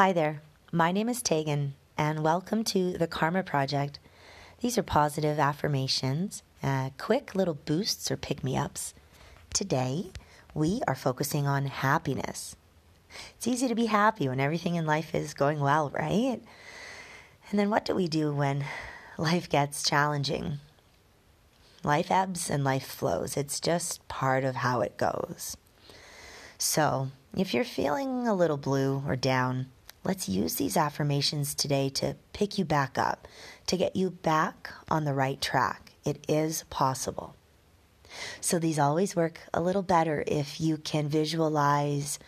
Hi there. My name is Tegan, and welcome to the Karma Project. These are positive affirmations, uh, quick little boosts or pick me ups. Today, we are focusing on happiness. It's easy to be happy when everything in life is going well, right? And then what do we do when life gets challenging? Life ebbs and life flows. It's just part of how it goes. So, if you're feeling a little blue or down, let's use these affirmations today to pick you back up, to get you back on the right track. It is possible. So, these always work a little better if you can visualize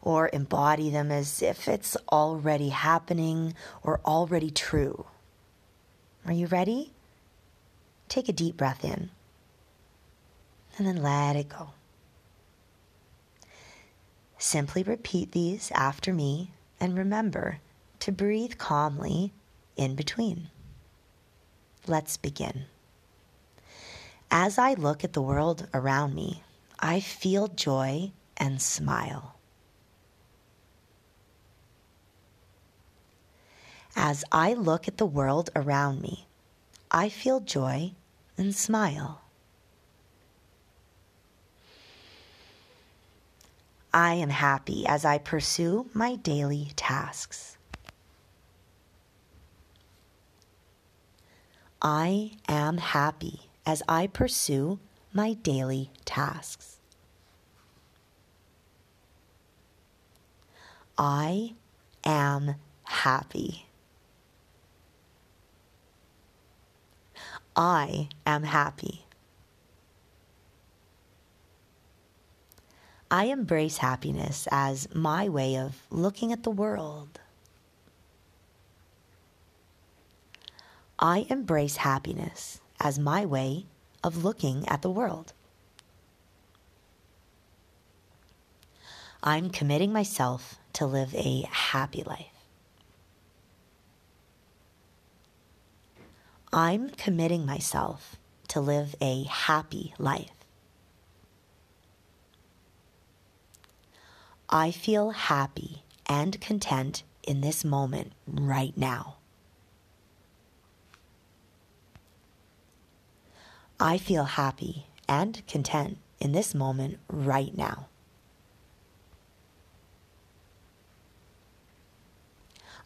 or embody them as if it's already happening or already true. Are you ready? Take a deep breath in and then let it go. Simply repeat these after me and remember to breathe calmly in between. Let's begin. As I look at the world around me, I feel joy and smile. As I look at the world around me, I feel joy and smile. I am happy as I pursue my daily tasks. I am happy as I pursue my daily tasks. I am happy. I am happy. I embrace happiness as my way of looking at the world. I embrace happiness as my way of looking at the world. I'm committing myself to live a happy life. I'm committing myself to live a happy life. I feel happy and content in this moment right now. I feel happy and content in this moment right now.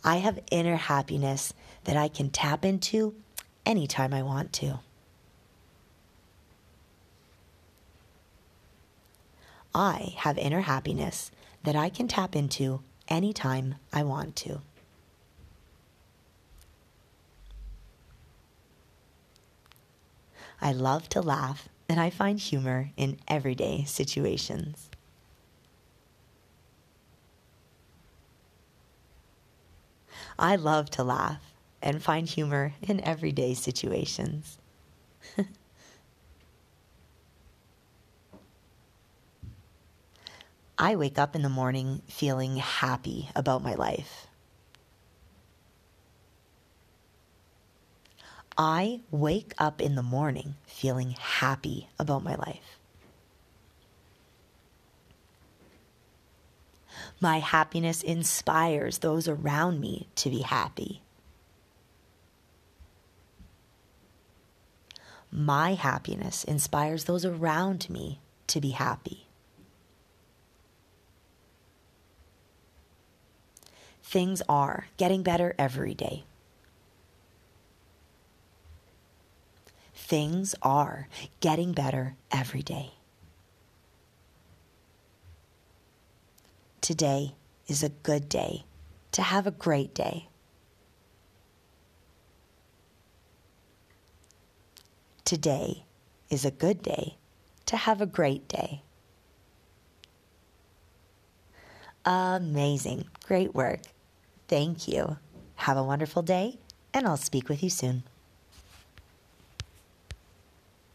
I have inner happiness that I can tap into anytime I want to. I have inner happiness that I can tap into anytime I want to. I love to laugh and I find humor in everyday situations. I love to laugh and find humor in everyday situations. I wake up in the morning feeling happy about my life. I wake up in the morning feeling happy about my life. My happiness inspires those around me to be happy. My happiness inspires those around me to be happy. Things are getting better every day. Things are getting better every day. Today is a good day to have a great day. Today is a good day to have a great day. Amazing. Great work. Thank you. Have a wonderful day, and I'll speak with you soon.